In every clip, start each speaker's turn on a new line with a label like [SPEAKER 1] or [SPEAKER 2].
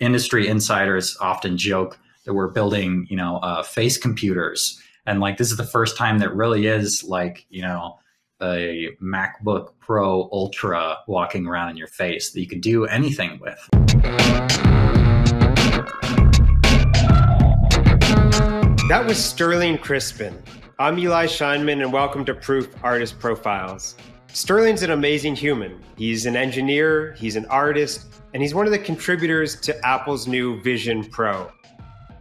[SPEAKER 1] industry insiders often joke that we're building, you know, uh, face computers, and like this is the first time that really is like, you know, a MacBook Pro Ultra walking around in your face that you can do anything with.
[SPEAKER 2] That was Sterling Crispin. I'm Eli Scheinman, and welcome to Proof Artist Profiles. Sterling's an amazing human. He's an engineer, he's an artist, and he's one of the contributors to Apple's new Vision Pro.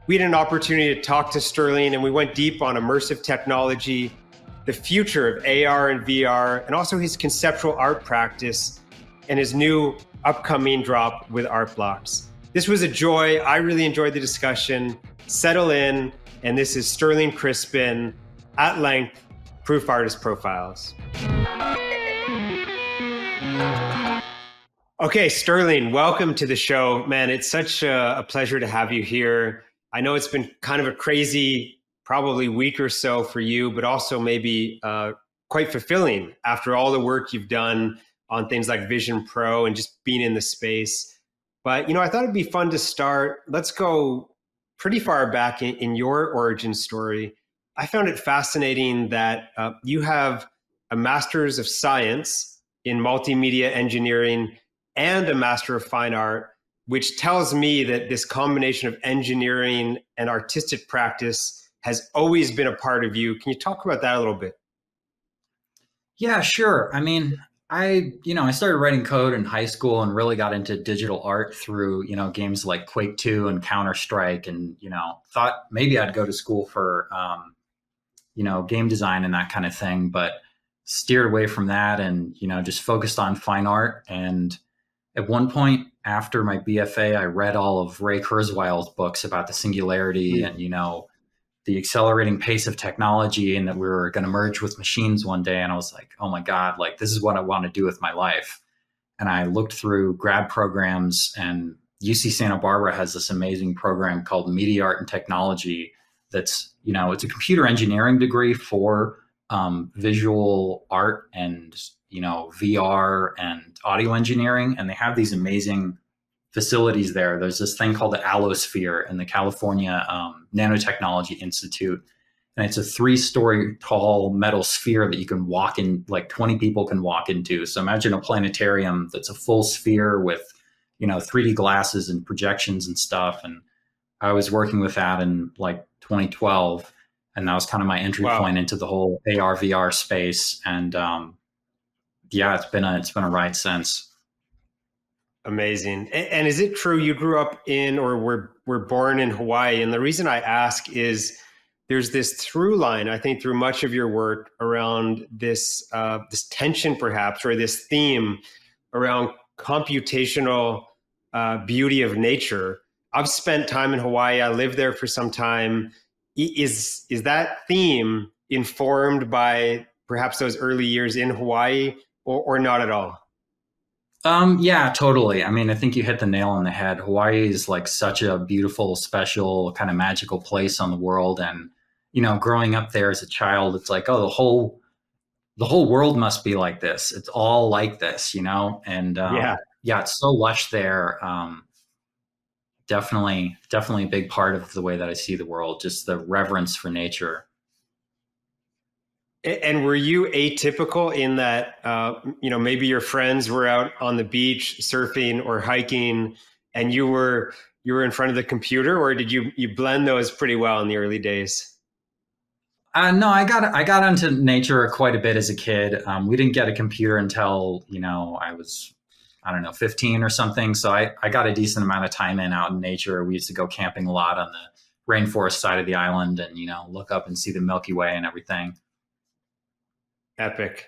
[SPEAKER 2] We had an opportunity to talk to Sterling, and we went deep on immersive technology, the future of AR and VR, and also his conceptual art practice and his new upcoming drop with Art Blocks. This was a joy. I really enjoyed the discussion. Settle in, and this is Sterling Crispin at length, Proof Artist Profiles. Okay, Sterling, welcome to the show. Man, it's such a, a, pleasure to have you here. I know it's been kind of a crazy, probably week or so for you, but also maybe uh, quite fulfilling after all the work you've done on things like Vision Pro and just being in the space. But, you know, I thought it'd be fun to start. Let's go pretty far back in, in your origin story. I found it fascinating that uh, you have a master's of science in multimedia engineering and a Master of Fine Art, which tells me that this combination of engineering and artistic practice has always been a part of you. Can you talk about that a little bit?
[SPEAKER 1] Yeah, sure. I mean, I, you know, I started writing code in high school and really got into digital art through, you know, games like Quake 2 and Counter Strike and, you know, thought maybe I'd go to school for, um, you know, game design and that kind of thing, but steered away from that and, you know, just focused on fine art and, at one point after my BFA, I read all of Ray Kurzweil's books about the singularity mm-hmm. and, you know, the accelerating pace of technology and that we were going to merge with machines one day. And I was like, oh my God, like this is what I want to do with my life. And I looked through grad programs and UC Santa Barbara has this amazing program called Media Art and Technology. That's, you know, it's a computer engineering degree for um, visual art and you know VR and audio engineering, and they have these amazing facilities there. There's this thing called the Allosphere in the California um, Nanotechnology Institute, and it's a three-story tall metal sphere that you can walk in, like 20 people can walk into. So imagine a planetarium that's a full sphere with you know 3D glasses and projections and stuff. And I was working with that in like 2012 and that was kind of my entry wow. point into the whole AR VR space. And um, yeah, it's been a it's been a ride since.
[SPEAKER 2] Amazing. And, is it true you grew up in or were were born in Hawaii? And the reason I ask is there's this through line, I think, through much of your work around this uh, this tension, perhaps, or this theme around computational uh, beauty of nature. I've spent time in Hawaii. I lived there for some time. Is is that theme informed by perhaps those early years in Hawaii, or, or not at all?
[SPEAKER 1] Um, yeah, totally. I mean, I think you hit the nail on the head. Hawaii is like such a beautiful, special, kind of magical place on the world. And, you know, growing up there as a child, it's like, oh, the whole the whole world must be like this. It's all like this, you know? And um, yeah, yeah, it's so lush there. Um, definitely, definitely a big part of the way that I see the world, just the reverence for nature.
[SPEAKER 2] And were you atypical in that, uh, you know, maybe your friends were out on the beach surfing or hiking, and you were you were in front of the computer, or did you you blend those pretty well in the early days?
[SPEAKER 1] Uh, no, I got I got into nature quite a bit as a kid. Um, we didn't get a computer until you know I was I don't know 15 or something. So I I got a decent amount of time in out in nature. We used to go camping a lot on the rainforest side of the island, and you know look up and see the Milky Way and everything.
[SPEAKER 2] Epic.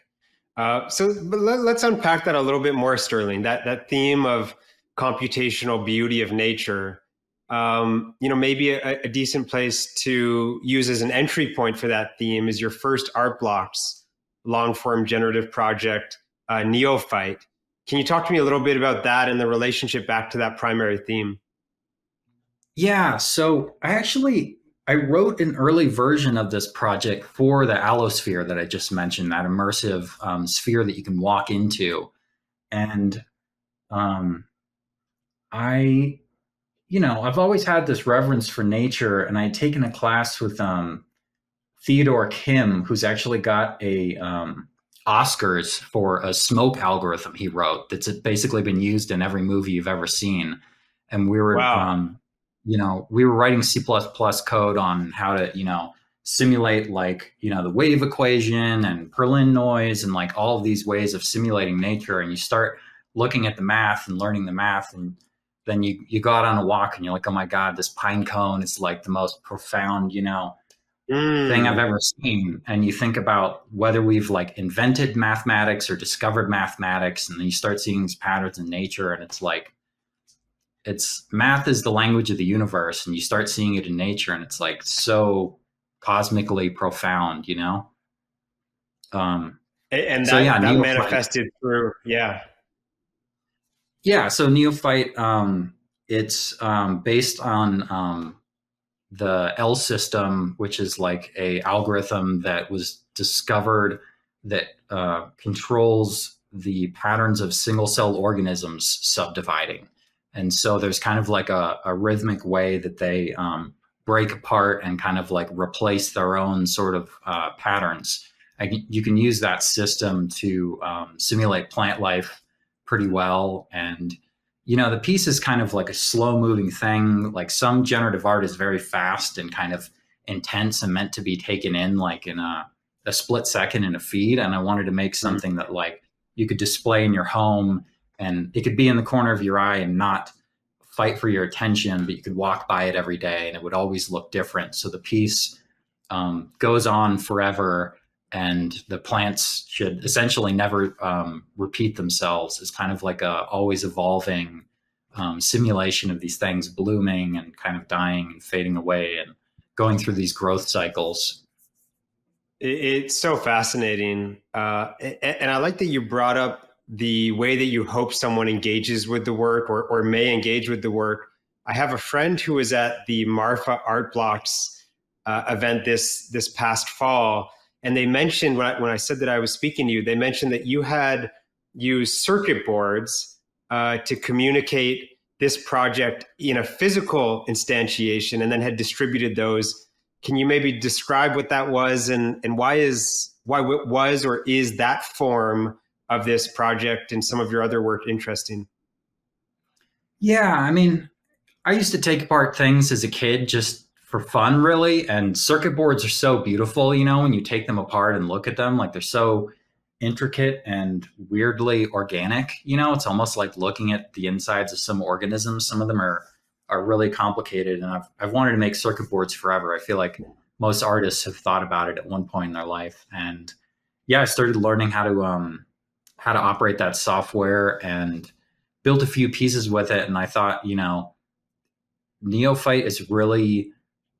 [SPEAKER 2] Uh, so let, us unpack that a little bit more, Sterling. That that theme of computational beauty of nature. Um, you know, maybe a, a, decent place to use as an entry point for that theme is your first Art Blocks long form generative project, uh, Neophyte. Can you talk to me a little bit about that and the relationship back to that primary theme?
[SPEAKER 1] Yeah, so I actually I wrote an early version of this project for the allosphere that I just mentioned, that immersive um, sphere that you can walk into. And um, I, you know, I've always had this reverence for nature, and I had taken a class with um, Theodore Kim, who's actually got a um, Oscars for a smoke algorithm he wrote that's basically been used in every movie you've ever seen. And we were, wow. You know, we were writing C code on how to, you know, simulate like, you know, the wave equation and Perlin noise and like all of these ways of simulating nature. And you start looking at the math and learning the math and then you you go out on a walk and you're like, oh my god, this pine cone is like the most profound, you know, mm. thing I've ever seen. And you think about whether we've like invented mathematics or discovered mathematics, and then you start seeing these patterns in nature, and it's like it's math is the language of the universe, and you start seeing it in nature, and it's like so cosmically profound, you know.
[SPEAKER 2] Um, and that, so yeah, that manifested through yeah
[SPEAKER 1] yeah, so Neophyte, um, it's um, based on um, the L system, which is like a algorithm that was discovered that uh, controls the patterns of single cell organisms subdividing. And so there's kind of like a, a rhythmic way that they um, break apart and kind of like replace their own sort of uh, patterns. I, you can use that system to um, simulate plant life pretty well. And, you know, the piece is kind of like a slow moving thing. Like some generative art is very fast and kind of intense and meant to be taken in like in a, a split second in a feed. And I wanted to make mm-hmm. something that like you could display in your home and it could be in the corner of your eye and not fight for your attention, but you could walk by it every day and it would always look different. So the piece um, goes on forever and the plants should essentially never um, repeat themselves. It's kind of like a always evolving um, simulation of these things blooming and kind of dying and fading away and going through these growth cycles.
[SPEAKER 2] It's so fascinating, uh, and I like that you brought up the way that you hope someone engages with the work or, or may engage with the work. I have a friend who was at the Marfa Art Blocks uh, event this this past fall and they mentioned when I, when I said that I was speaking to you, they mentioned that you had used circuit boards uh, to communicate this project in a physical instantiation, and then had distributed those. Can you maybe describe what that was, and and why is why was or is that form of this project and some of your other work interesting?
[SPEAKER 1] Yeah, I mean, I used to take apart things as a kid just for fun really and circuit boards are so beautiful you know when you take them apart and look at them like they're so intricate and weirdly organic you know? It's almost like looking at the insides of some organisms some of them are are really complicated and I've, I've wanted to make circuit boards forever. I feel like most artists have thought about it at one point in their life and yeah i started learning how to um how to operate that software and built a few pieces with it. And i thought you know neophyte is really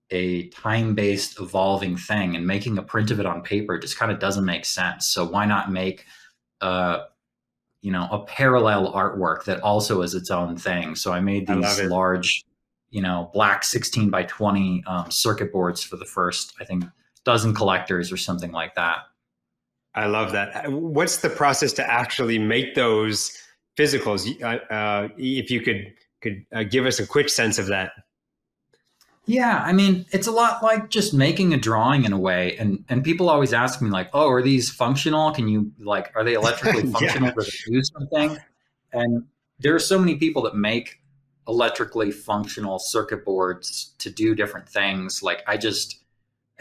[SPEAKER 1] a time-based evolving thing and making a print of it on paper just kind of doesn't make sense. So why not make uh you know a parallel artwork that also is its own thing? So i made these I large you know black 16 by 20 um, circuit boards for the first i think dozen collectors or something like that
[SPEAKER 2] i love that uh, what's the process to actually make those physicals uh, uh, if you could could uh, give us a quick sense of that
[SPEAKER 1] yeah, I mean, it's a lot like just making a drawing in a way. And and people always ask me like, "Oh, are these functional? Can you like are they electrically functional yeah. to do something?" And there are so many people that make electrically functional circuit boards to do different things. Like I just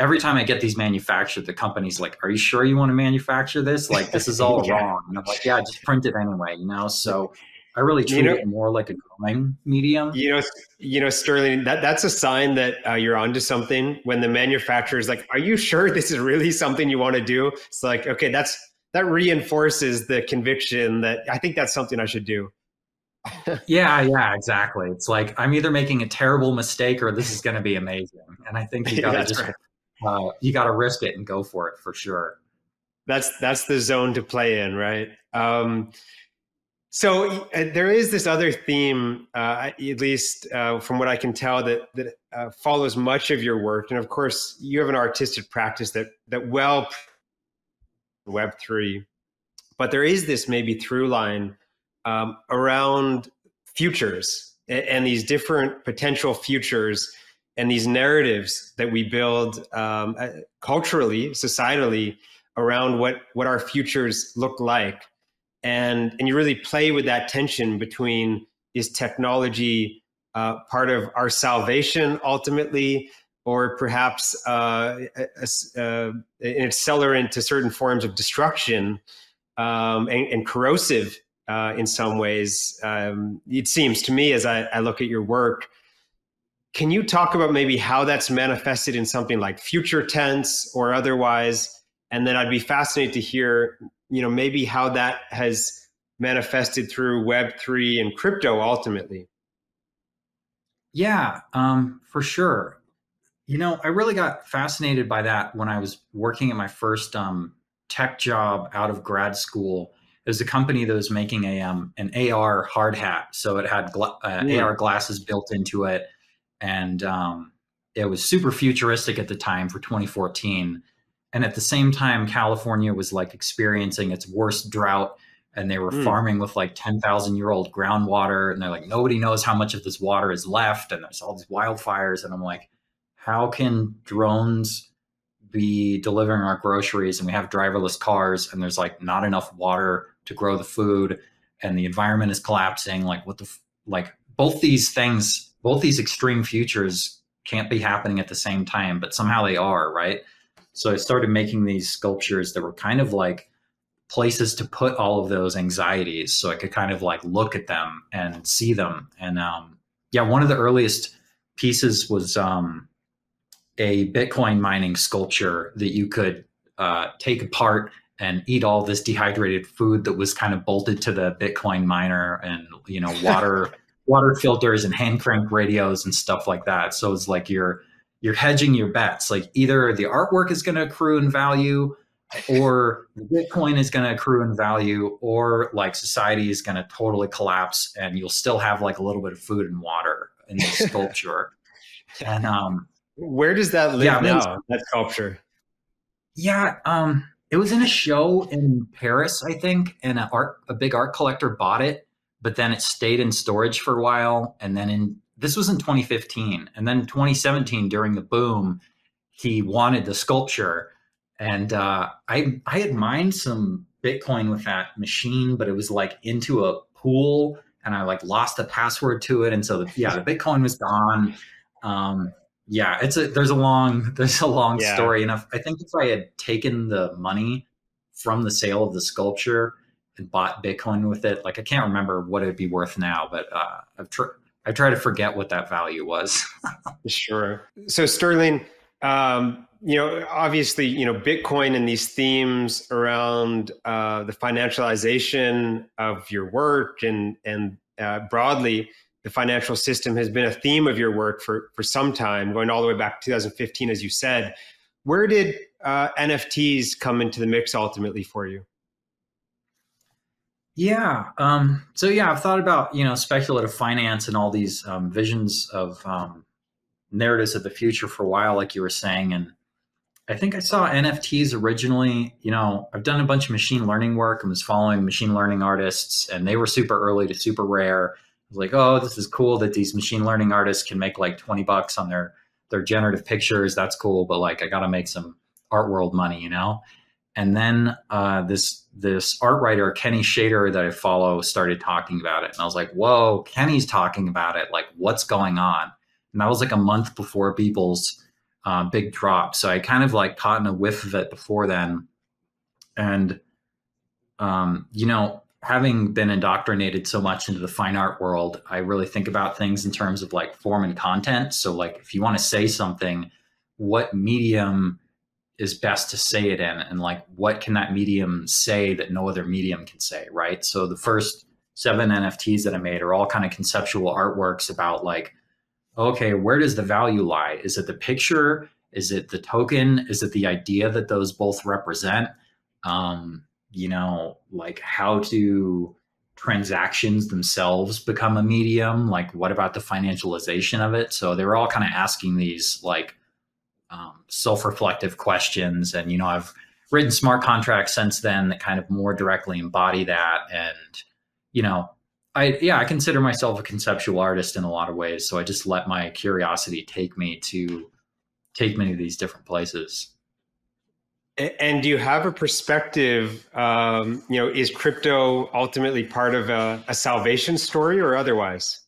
[SPEAKER 1] every time I get these manufactured, the company's like, "Are you sure you want to manufacture this? Like this is all yeah. wrong." And I'm like, "Yeah, just print it anyway," you know. So I really treat you know, it more like a drawing medium.
[SPEAKER 2] You know, you know, Sterling, that that's a sign that uh, you're onto something. When the manufacturer is like, "Are you sure this is really something you want to do?" It's like, okay, that's that reinforces the conviction that I think that's something I should do.
[SPEAKER 1] yeah, yeah, exactly. It's like I'm either making a terrible mistake or this is going to be amazing, and I think you got to just right. Uh, you got to risk it and go for it for sure.
[SPEAKER 2] That's that's the zone to play in, right? Um, so uh, there is this other theme, uh, at least uh, from what I can tell, that that uh, follows much of your work, and of course, you have an artistic practice that that well Web three, but there is this maybe through line um, around futures and these different potential futures and these narratives that we build um, uh, culturally, societally around what what our futures look like, and and you really play with that tension between is technology uh, part of our salvation ultimately, or perhaps uh, a, a, uh, an accelerant to certain forms of destruction um, and, and, corrosive uh, in some ways. Um, it seems to me as I, I look at your work can you talk about maybe how that's manifested in something like future tense or otherwise? And then I'd be fascinated to hear, you know, maybe how that has manifested through Web3 and crypto ultimately.
[SPEAKER 1] Yeah, um, for sure. You know, I really got fascinated by that when I was working at my first um, tech job out of grad school. It was a company that was making a um, an AR hard hat, so it had gla- uh, mm. AR glasses built into it and um, it was super futuristic at the time for 2014 and at the same time california was like experiencing its worst drought and they were mm. farming with like 10,000 year old groundwater and they're like nobody knows how much of this water is left and there's all these wildfires. And I'm like how can drones be delivering our groceries and we have driverless cars and there's like not enough water to grow the food and the environment is collapsing? Like what the like both these things both these extreme futures can't be happening at the same time, but somehow they are, right? So I started making these sculptures that were kind of like places to put all of those anxieties so I could kind of like look at them and see them. And um, yeah, one of the earliest pieces was um, a Bitcoin mining sculpture that you could uh, take apart and eat all this dehydrated food that was kind of bolted to the Bitcoin miner and, you know, water water filters and hand crank radios and stuff like that. So it's like you're you're hedging your bets. Like either the artwork is going to accrue in value, or Bitcoin is going to accrue in value, or like society is going to totally collapse, and you'll still have like a little bit of food and water in the sculpture. and um,
[SPEAKER 2] where does that live yeah, now? Was, that sculpture.
[SPEAKER 1] Yeah, um, it was in a show in Paris, I think, and an art a big art collector bought it but then it stayed in storage for a while. And then in this was in 2015. And then 2017, during the boom, he wanted the sculpture. And uh, I I had mined some Bitcoin with that machine, but it was like into a pool and I like lost the password to it. And so the, yeah, the Bitcoin was gone. Um, yeah, it's a there's a long there's a long yeah. story. And if, I think if I had taken the money from the sale of the sculpture and bought Bitcoin with it. Like I can't remember what it'd be worth now, but uh, I've tried. I try to forget what that value was.
[SPEAKER 2] sure. So Sterling, um, you know, obviously, you know, Bitcoin and these themes around uh, the financialization of your work and and uh, broadly the financial system has been a theme of your work for for some time, going all the way back to 2015, as you said. Where did uh, NFTs come into the mix ultimately for you?
[SPEAKER 1] Yeah. Um, so yeah, I've thought about you know speculative finance and all these um, visions of um, narratives of the future for a while, like you were saying, and I think I saw NFTs originally. You know, I've done a bunch of machine learning work and was following machine learning artists, and they were super early to SuperRare. I was like, oh, this is cool that these machine learning artists can make like twenty bucks on their their generative pictures. That's cool, but like I got to make some art world money, you know. And then uh, this this art writer Kenny Schachter that I follow started talking about it, and I was like, "Whoa, Kenny's talking about it! Like, what's going on?" And that was like a month before Beeple's uh, big drop, so I kind of like caught in a whiff of it before then. And um, you know, having been indoctrinated so much into the fine art world, I really think about things in terms of like form and content. So, like, if you want to say something, what medium is best to say it in and like what can that medium say that no other medium can say right? So the first seven nfts that i made are all kind of conceptual artworks about like okay where does the value lie? Is it the picture? Is it the token? Is it the idea that those both represent? Um you know like how do transactions themselves become a medium? Like what about the financialization of it? So they were all kind of asking these like um, self-reflective questions and you know i've written smart contracts since then that kind of more directly embody that and you know I yeah, I consider myself a conceptual artist in a lot of ways. So I just let my curiosity take me to take me to these different places.
[SPEAKER 2] And do you have a perspective? Um, you know, is crypto ultimately part of a, a salvation story or otherwise?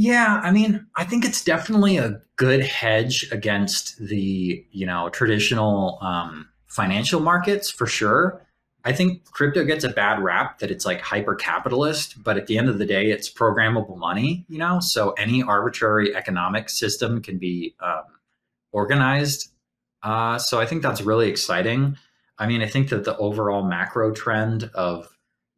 [SPEAKER 1] Yeah, I mean, I think it's definitely a good hedge against the you know traditional um, financial markets for sure. I think crypto gets a bad rap that it's like hyper capitalist, but at the end of the day, it's programmable money, you know? So any arbitrary economic system can be um, organized. Uh, so I think that's really exciting. I mean, I think that the overall macro trend of,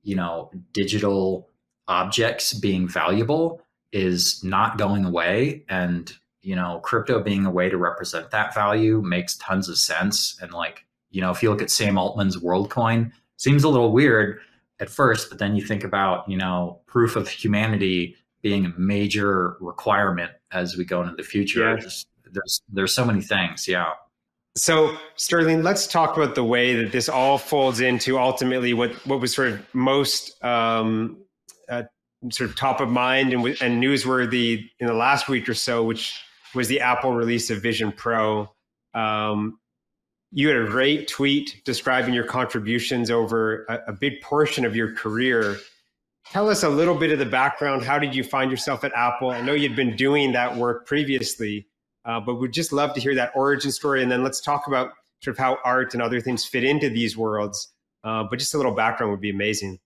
[SPEAKER 1] you know, digital objects being valuable is not going away. And, you know, crypto being a way to represent that value makes tons of sense. And like, you know, if you look at Sam Altman's WorldCoin, seems a little weird at first, but then you think about, you know, proof of humanity being a major requirement as we go into the future. Yeah. Just, there's there's so many things. Yeah.
[SPEAKER 2] So Sterling, let's talk about the way that this all folds into ultimately what what was sort of most um, uh, sort of top of mind and, and newsworthy in the last week or so, which was the Apple release of Vision Pro. Um, you had a great tweet describing your contributions over a, a, big portion of your career. Tell us a little bit of the background. How did you find yourself at Apple? I know you'd been doing that work previously, uh, but we'd just love to hear that origin story. And then let's talk about sort of how art and other things fit into these worlds. Uh, but just a little background would be amazing.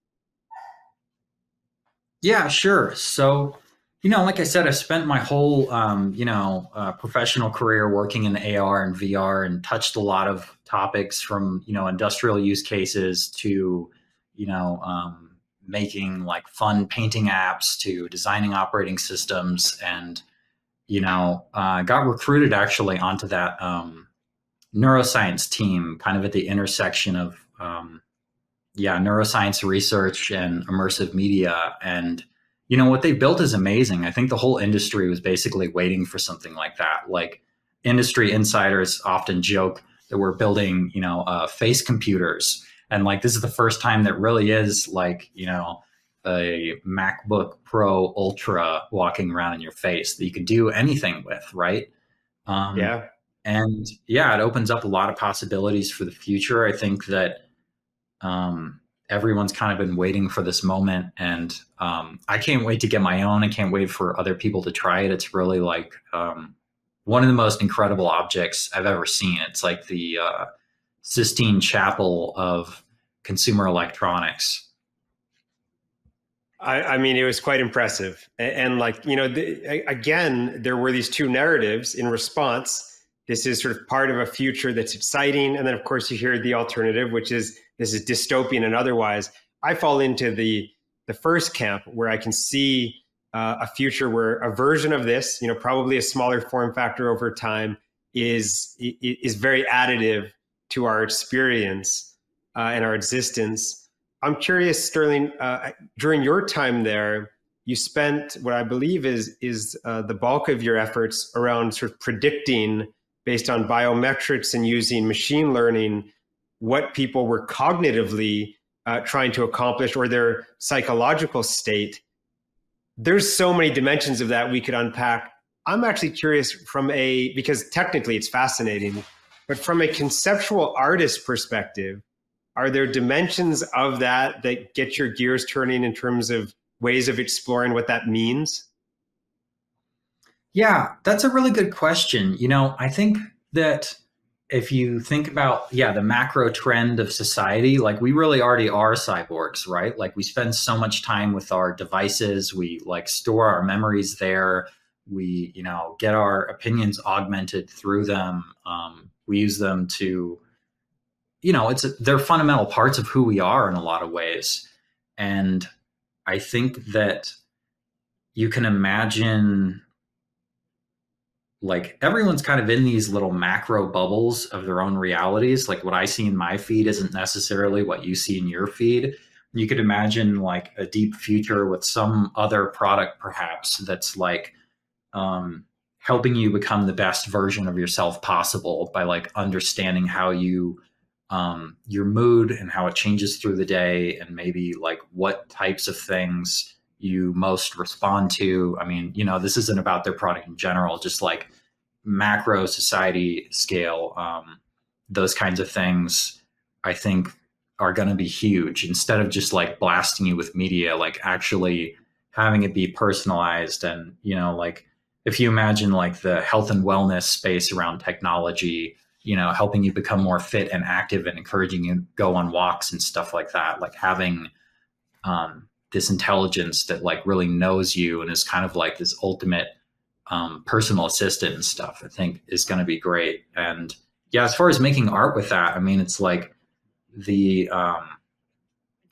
[SPEAKER 1] Yeah, sure. So you know, like I said, I spent my whole, um, you know, uh, professional career working in AR and VR and touched a lot of topics from, you know, industrial use cases to, you know, um, making like fun painting apps to designing operating systems and, you know, uh, got recruited actually onto that um, neuroscience team kind of at the intersection of, um, yeah, neuroscience research and immersive media. And, you know what they built is amazing. I think the whole industry was basically waiting for something like that. Like industry insiders often joke that we're building, you know, uh, face computers, and like this is the first time that really is like, you know, a MacBook Pro Ultra walking around in your face that you can do anything with, right?
[SPEAKER 2] Um, yeah.
[SPEAKER 1] And yeah, it opens up a lot of possibilities for the future. I think that um, everyone's kind of been waiting for this moment and um, i can't wait to get my own. I can't wait for other people to try it. It's really like um, one of the most incredible objects i've ever seen. It's like the uh, sistine chapel of consumer electronics.
[SPEAKER 2] I, I mean, it was quite impressive, and, and like you know, the, again, there were these two narratives in response this is sort of part of a future that's exciting. And then, of course, you hear the alternative, which is this is dystopian and otherwise. I fall into the the first camp where I can see uh, a future where a version of this, you know, probably a smaller form factor over time, is is very additive to our experience uh, and our existence. I'm curious, Sterling, uh, during your time there, you spent what I believe is is uh, the bulk of your efforts around sort of predicting based on biometrics and using machine learning what people were cognitively uh, trying to accomplish or their psychological state. There's so many dimensions of that we could unpack. I'm actually curious from a, because technically it's fascinating, but from a conceptual artist perspective, are there dimensions of that that get your gears turning in terms of ways of exploring what that means?
[SPEAKER 1] Yeah, that's a really good question. You know, I think that if you think about yeah the macro trend of society like we really already are cyborgs right? Like we spend so much time with our devices. We like store our memories there. We you know get our opinions augmented through them. Um, we use them to you know it's they're fundamental parts of who we are in a lot of ways. And i think that you can imagine like everyone's kind of in these little macro bubbles of their own realities. Like what I see in my feed isn't necessarily what you see in your feed. You could imagine like a deep future with some other product, perhaps, that's like um, helping you become the best version of yourself possible by like understanding how you um, your mood and how it changes through the day, and maybe like what types of things you most respond to. I mean, you know, this isn't about their product in general, just like macro society scale, um, those kinds of things, I think are going to be huge instead of just like blasting you with media, like actually having it be personalized. And, you know, like if you imagine like the health and wellness space around technology, you know, helping you become more fit and active and encouraging you to go on walks and stuff like that, like having, um, this intelligence that like really knows you and is kind of like this ultimate um, personal assistant and stuff, I think is going to be great. And yeah, as far as making art with that, I mean, it's like the um,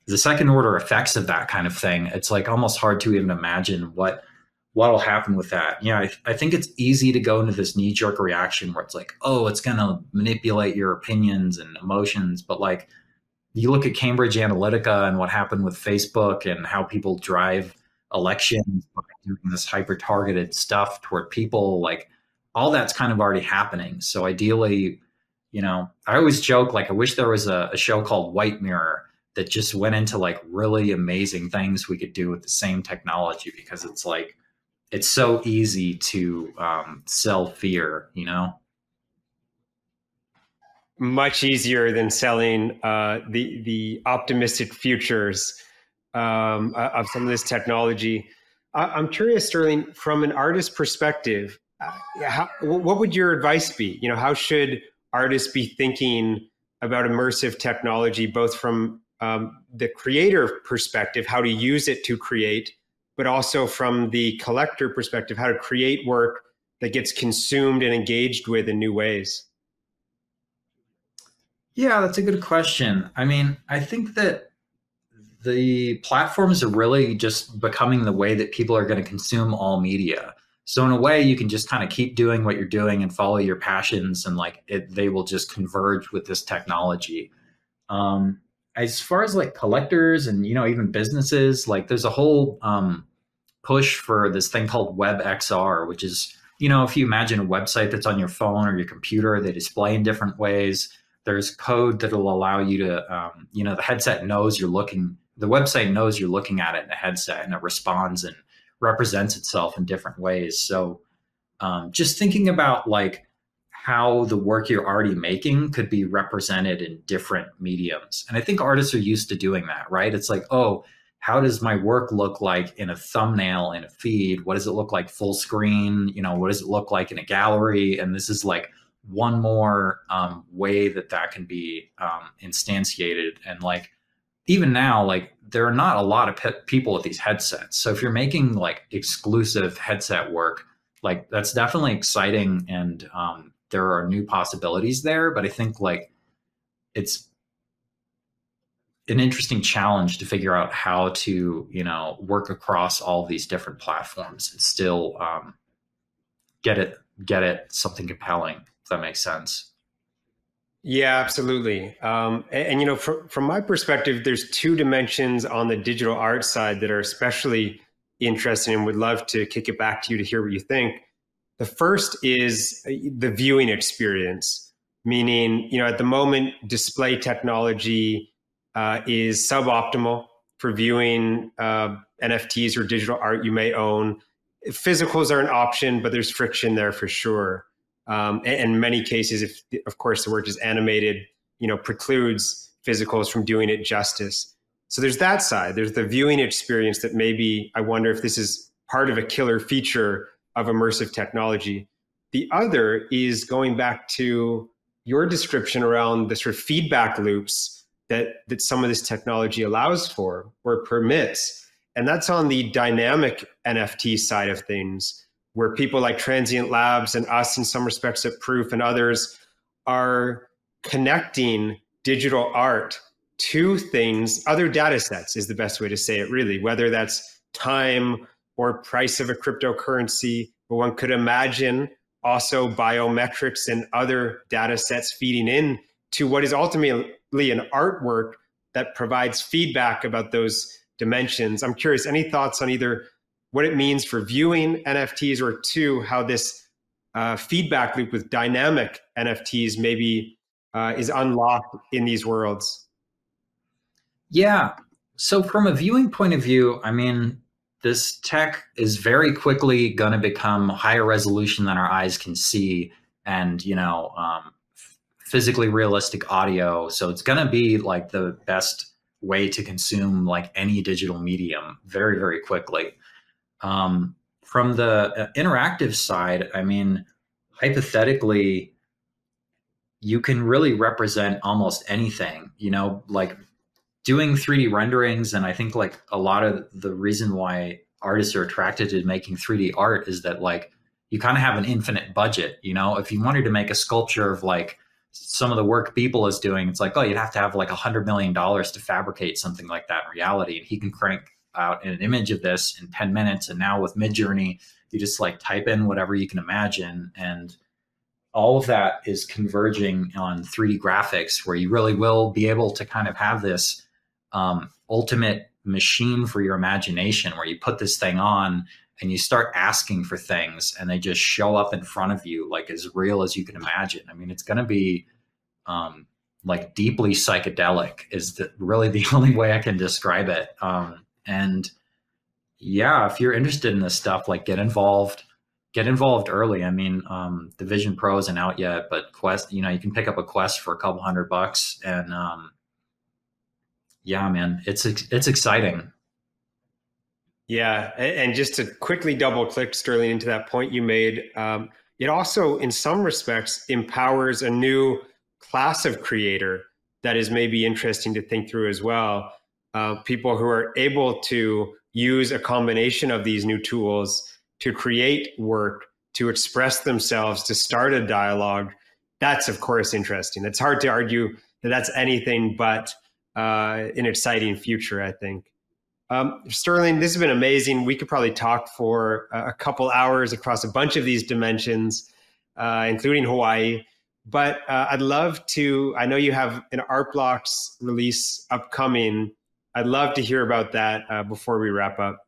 [SPEAKER 1] the second order effects of that kind of thing. It's like almost hard to even imagine what what'll happen with that. Yeah, I, I think it's easy to go into this knee jerk reaction where it's like, oh, it's going to manipulate your opinions and emotions, but like you look at Cambridge Analytica and what happened with Facebook and how people drive elections by doing this hyper targeted stuff toward people like all that's kind of already happening. So ideally you know i always joke like i wish there was a, a, show called white mirror that just went into like really amazing things we could do with the same technology because it's like it's so easy to um, sell fear you know
[SPEAKER 2] much easier than selling uh, the the optimistic futures um, of some of this technology. I'm curious, Sterling, from an artist perspective, uh, how, what would your advice be? You know, how should artists be thinking about immersive technology, both from um, the creator perspective, how to use it to create, but also from the collector perspective, how to create work that gets consumed and engaged with in new ways?
[SPEAKER 1] Yeah, that's a good question. I mean, I think that the platforms are really just becoming the way that people are going to consume all media. So in a way, you can just kind of keep doing what you're doing and follow your passions, and like it, they will just converge with this technology. Um, as far as like collectors and you know even businesses, like there's a whole um, push for this thing called WebXR, which is you know if you imagine a website that's on your phone or your computer, they display in different ways. There's code that'll allow you to, um, you know, the headset knows you're looking the website knows you're looking at it in the headset and it responds and represents itself in different ways. So um, just thinking about like how the work you're already making could be represented in different mediums. And I think artists are used to doing that, right? It's like, oh, how does my work look like in a thumbnail in a feed? What does it look like full screen? You know, what does it look like in a gallery? And this is like one more um, way that that can be um, instantiated. And like, even now, like there are not a lot of pe- people with these headsets. So if you're making like exclusive headset work, like that's definitely exciting, and um, there are new possibilities there. But I think like it's an interesting challenge to figure out how to you know work across all these different platforms and still um, get it get it something compelling. If that makes sense.
[SPEAKER 2] Yeah, absolutely. Um, and, and, you know, from, from my perspective, there's two dimensions on the digital art side that are especially interesting and would love to kick it back to you to hear what you think. The first is uh, the viewing experience, meaning, you know, at the moment, display technology uh, is suboptimal for viewing uh, NFTs or digital art you may own. Physicals are an option, but there's friction there for sure. Um, and in many cases, if of course the work is animated, you know, precludes physicals from doing it justice. So there's that side. There's the viewing experience that maybe I wonder if this is part of a killer feature of immersive technology. The other is going back to your description around the sort of feedback loops that that some of this technology allows for or permits. And that's on the dynamic NFT side of things where people like Transient Labs and us, in some respects, at Proof and others, are connecting digital art to things, other data sets is the best way to say it, really, whether that's time or price of a cryptocurrency. But one could imagine also biometrics and other data sets feeding in to what is ultimately an artwork that provides feedback about those dimensions. I'm curious, any thoughts on either what it means for viewing NFTs, or two, how this uh, feedback loop with dynamic NFTs maybe uh, is unlocked in these worlds?
[SPEAKER 1] Yeah. So, from a viewing point of view, I mean, this tech is very quickly going to become higher resolution than our eyes can see, and you know, um, physically realistic audio. So it's going to be like the best way to consume like any digital medium very, very quickly. Um, from the uh, interactive side, I mean, hypothetically, you can really represent almost anything, you know, like doing 3D renderings. And I think like a lot of the reason why artists are attracted to making 3D art is that like you kind of have an infinite budget, you know, if you wanted to make a sculpture of like some of the work Beeple is doing, it's like, oh, you'd have to have like a hundred million dollars to fabricate something like that in reality. And he can crank out an image of this in 10 minutes. And now with Midjourney, you just like type in whatever you can imagine. And all of that is converging on 3D graphics where you really will be able to kind of have this um, ultimate machine for your imagination where you put this thing on and you start asking for things and they just show up in front of you like as real as you can imagine. I mean it's going to be um, like deeply psychedelic is the, really the only way i can describe it. Um, and yeah if you're interested in this stuff like get involved get involved early. I mean um, the vision pro isn't out yet but quest you know you can pick up a quest for a couple hundred bucks and um, yeah man it's it's exciting
[SPEAKER 2] yeah, and just to quickly double click Sterling into that point you made, um, it also, in some respects, empowers a new class of creator that is maybe interesting to think through as well. Uh, people who are able to use a combination of these new tools to create work, to express themselves, to start a dialogue. That's, of course, interesting. It's hard to argue that that's anything but uh, an exciting future, I think. Um, Sterling, this has been amazing. We could probably talk for a couple hours across a bunch of these dimensions, uh, including Hawaii. But uh, I'd love to. I know you have an Art Blocks release upcoming. I'd love to hear about that uh, before we wrap up.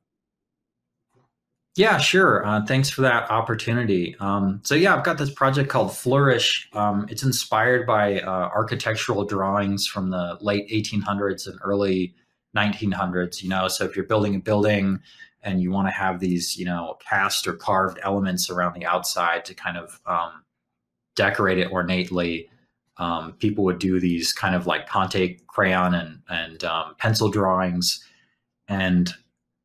[SPEAKER 1] Yeah, sure. Uh, thanks for that opportunity. Um, so yeah, I've got this project called Flourish. Um, it's inspired by uh, architectural drawings from the late 1800s and early 1900s you know so if you're building a building and you want to have these you know cast or carved elements around the outside to kind of um, decorate it ornately um, people would do these kind of like conte crayon and and um, pencil drawings and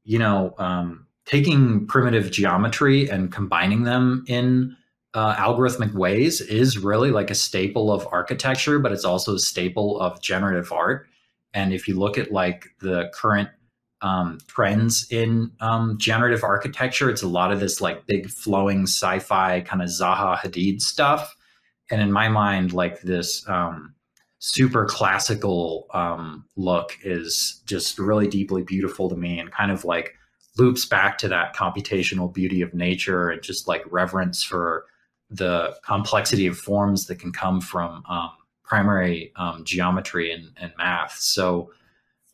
[SPEAKER 1] you know um, taking primitive geometry and combining them in uh, algorithmic ways is really like a staple of architecture, but it's also a staple of generative art. And if you look at like the current um, trends in um, generative architecture, it's a lot of this like big flowing sci-fi kind of Zaha Hadid stuff. And in my mind, like this um, super classical um, look is just really deeply beautiful to me and kind of like loops back to that computational beauty of nature and just like reverence for the complexity of forms that can come from um, primary um, geometry and, and, math. So,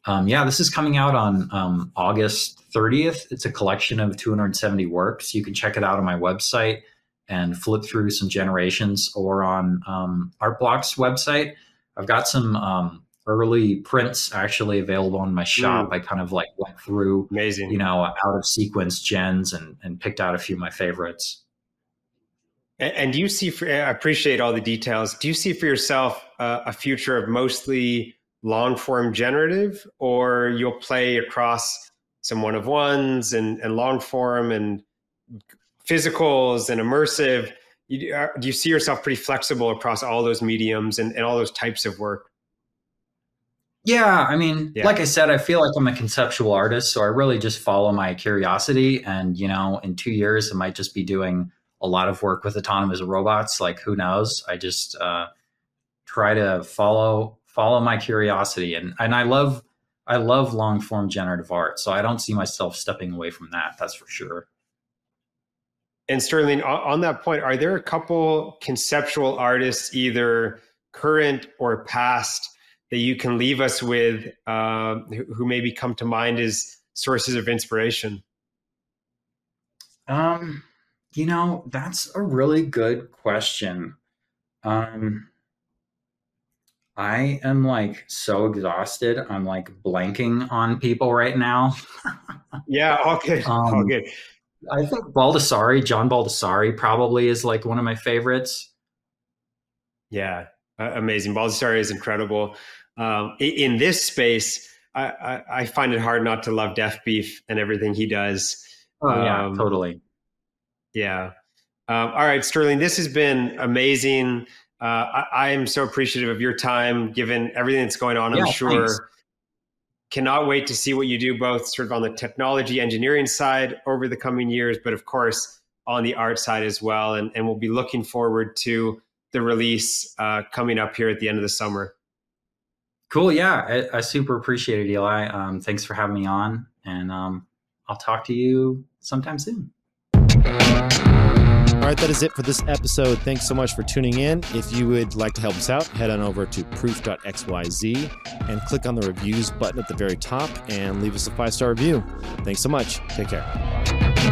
[SPEAKER 1] um, yeah, this is coming out on um, August 30th. It's a collection of 270 works. You can check it out on my website and flip through some generations or on um, Artblock's website. I've got some um, early prints actually available in my shop. Mm. I kind of like went through,
[SPEAKER 2] amazing,
[SPEAKER 1] you know, out of sequence gens and, and picked out a few of my favorites.
[SPEAKER 2] And, do you see, for, I appreciate all the details. Do you see for yourself uh, a future of mostly long form generative, or you'll play across some one of ones and, and long form and physicals and immersive? You, uh, do you see yourself pretty flexible across all those mediums and, and all those types of work?
[SPEAKER 1] Yeah, I mean, yeah. like I said, I feel like I'm a conceptual artist, so I really just follow my curiosity. And you know, in two years, I might just be doing a lot of work with autonomous robots. Like who knows? I just uh, try to follow follow my curiosity, and and I love I love long form generative art. So I don't see myself stepping away from that. That's for sure.
[SPEAKER 2] And Sterling, on that point, are there a couple conceptual artists, either current or past, that you can leave us with, uh, who maybe come to mind as sources of inspiration?
[SPEAKER 1] Um, you know, that's a really good question. Um, I am like so exhausted. I'm like blanking on people right now.
[SPEAKER 2] yeah, all good. Um, all good.
[SPEAKER 1] I think Baldessari, John Baldessari, probably is like one of my favorites.
[SPEAKER 2] Yeah, amazing. Baldessari is incredible. Um, in this space, I, I, I, find it hard not to love Deafbeef and everything he does.
[SPEAKER 1] Oh yeah, um, totally.
[SPEAKER 2] Yeah. Um, all right, Sterling, this has been amazing. Uh, I, I, am so appreciative of your time, given everything that's going on. I'm sure. Thanks. Cannot wait to see what you do, both sort of on the technology engineering side over the coming years, but of course on the art side as well. And, and we'll be looking forward to the release uh, coming up here at the end of the summer.
[SPEAKER 1] Cool. Yeah, I, I super appreciate it, Eli. Um, thanks for having me on, and um, I'll talk to you sometime soon.
[SPEAKER 3] All right, that is it for this episode. Thanks so much for tuning in. If you would like to help us out, head on over to proof.xyz and click on the reviews button at the very top and leave us a five star review. Thanks so much. Take care.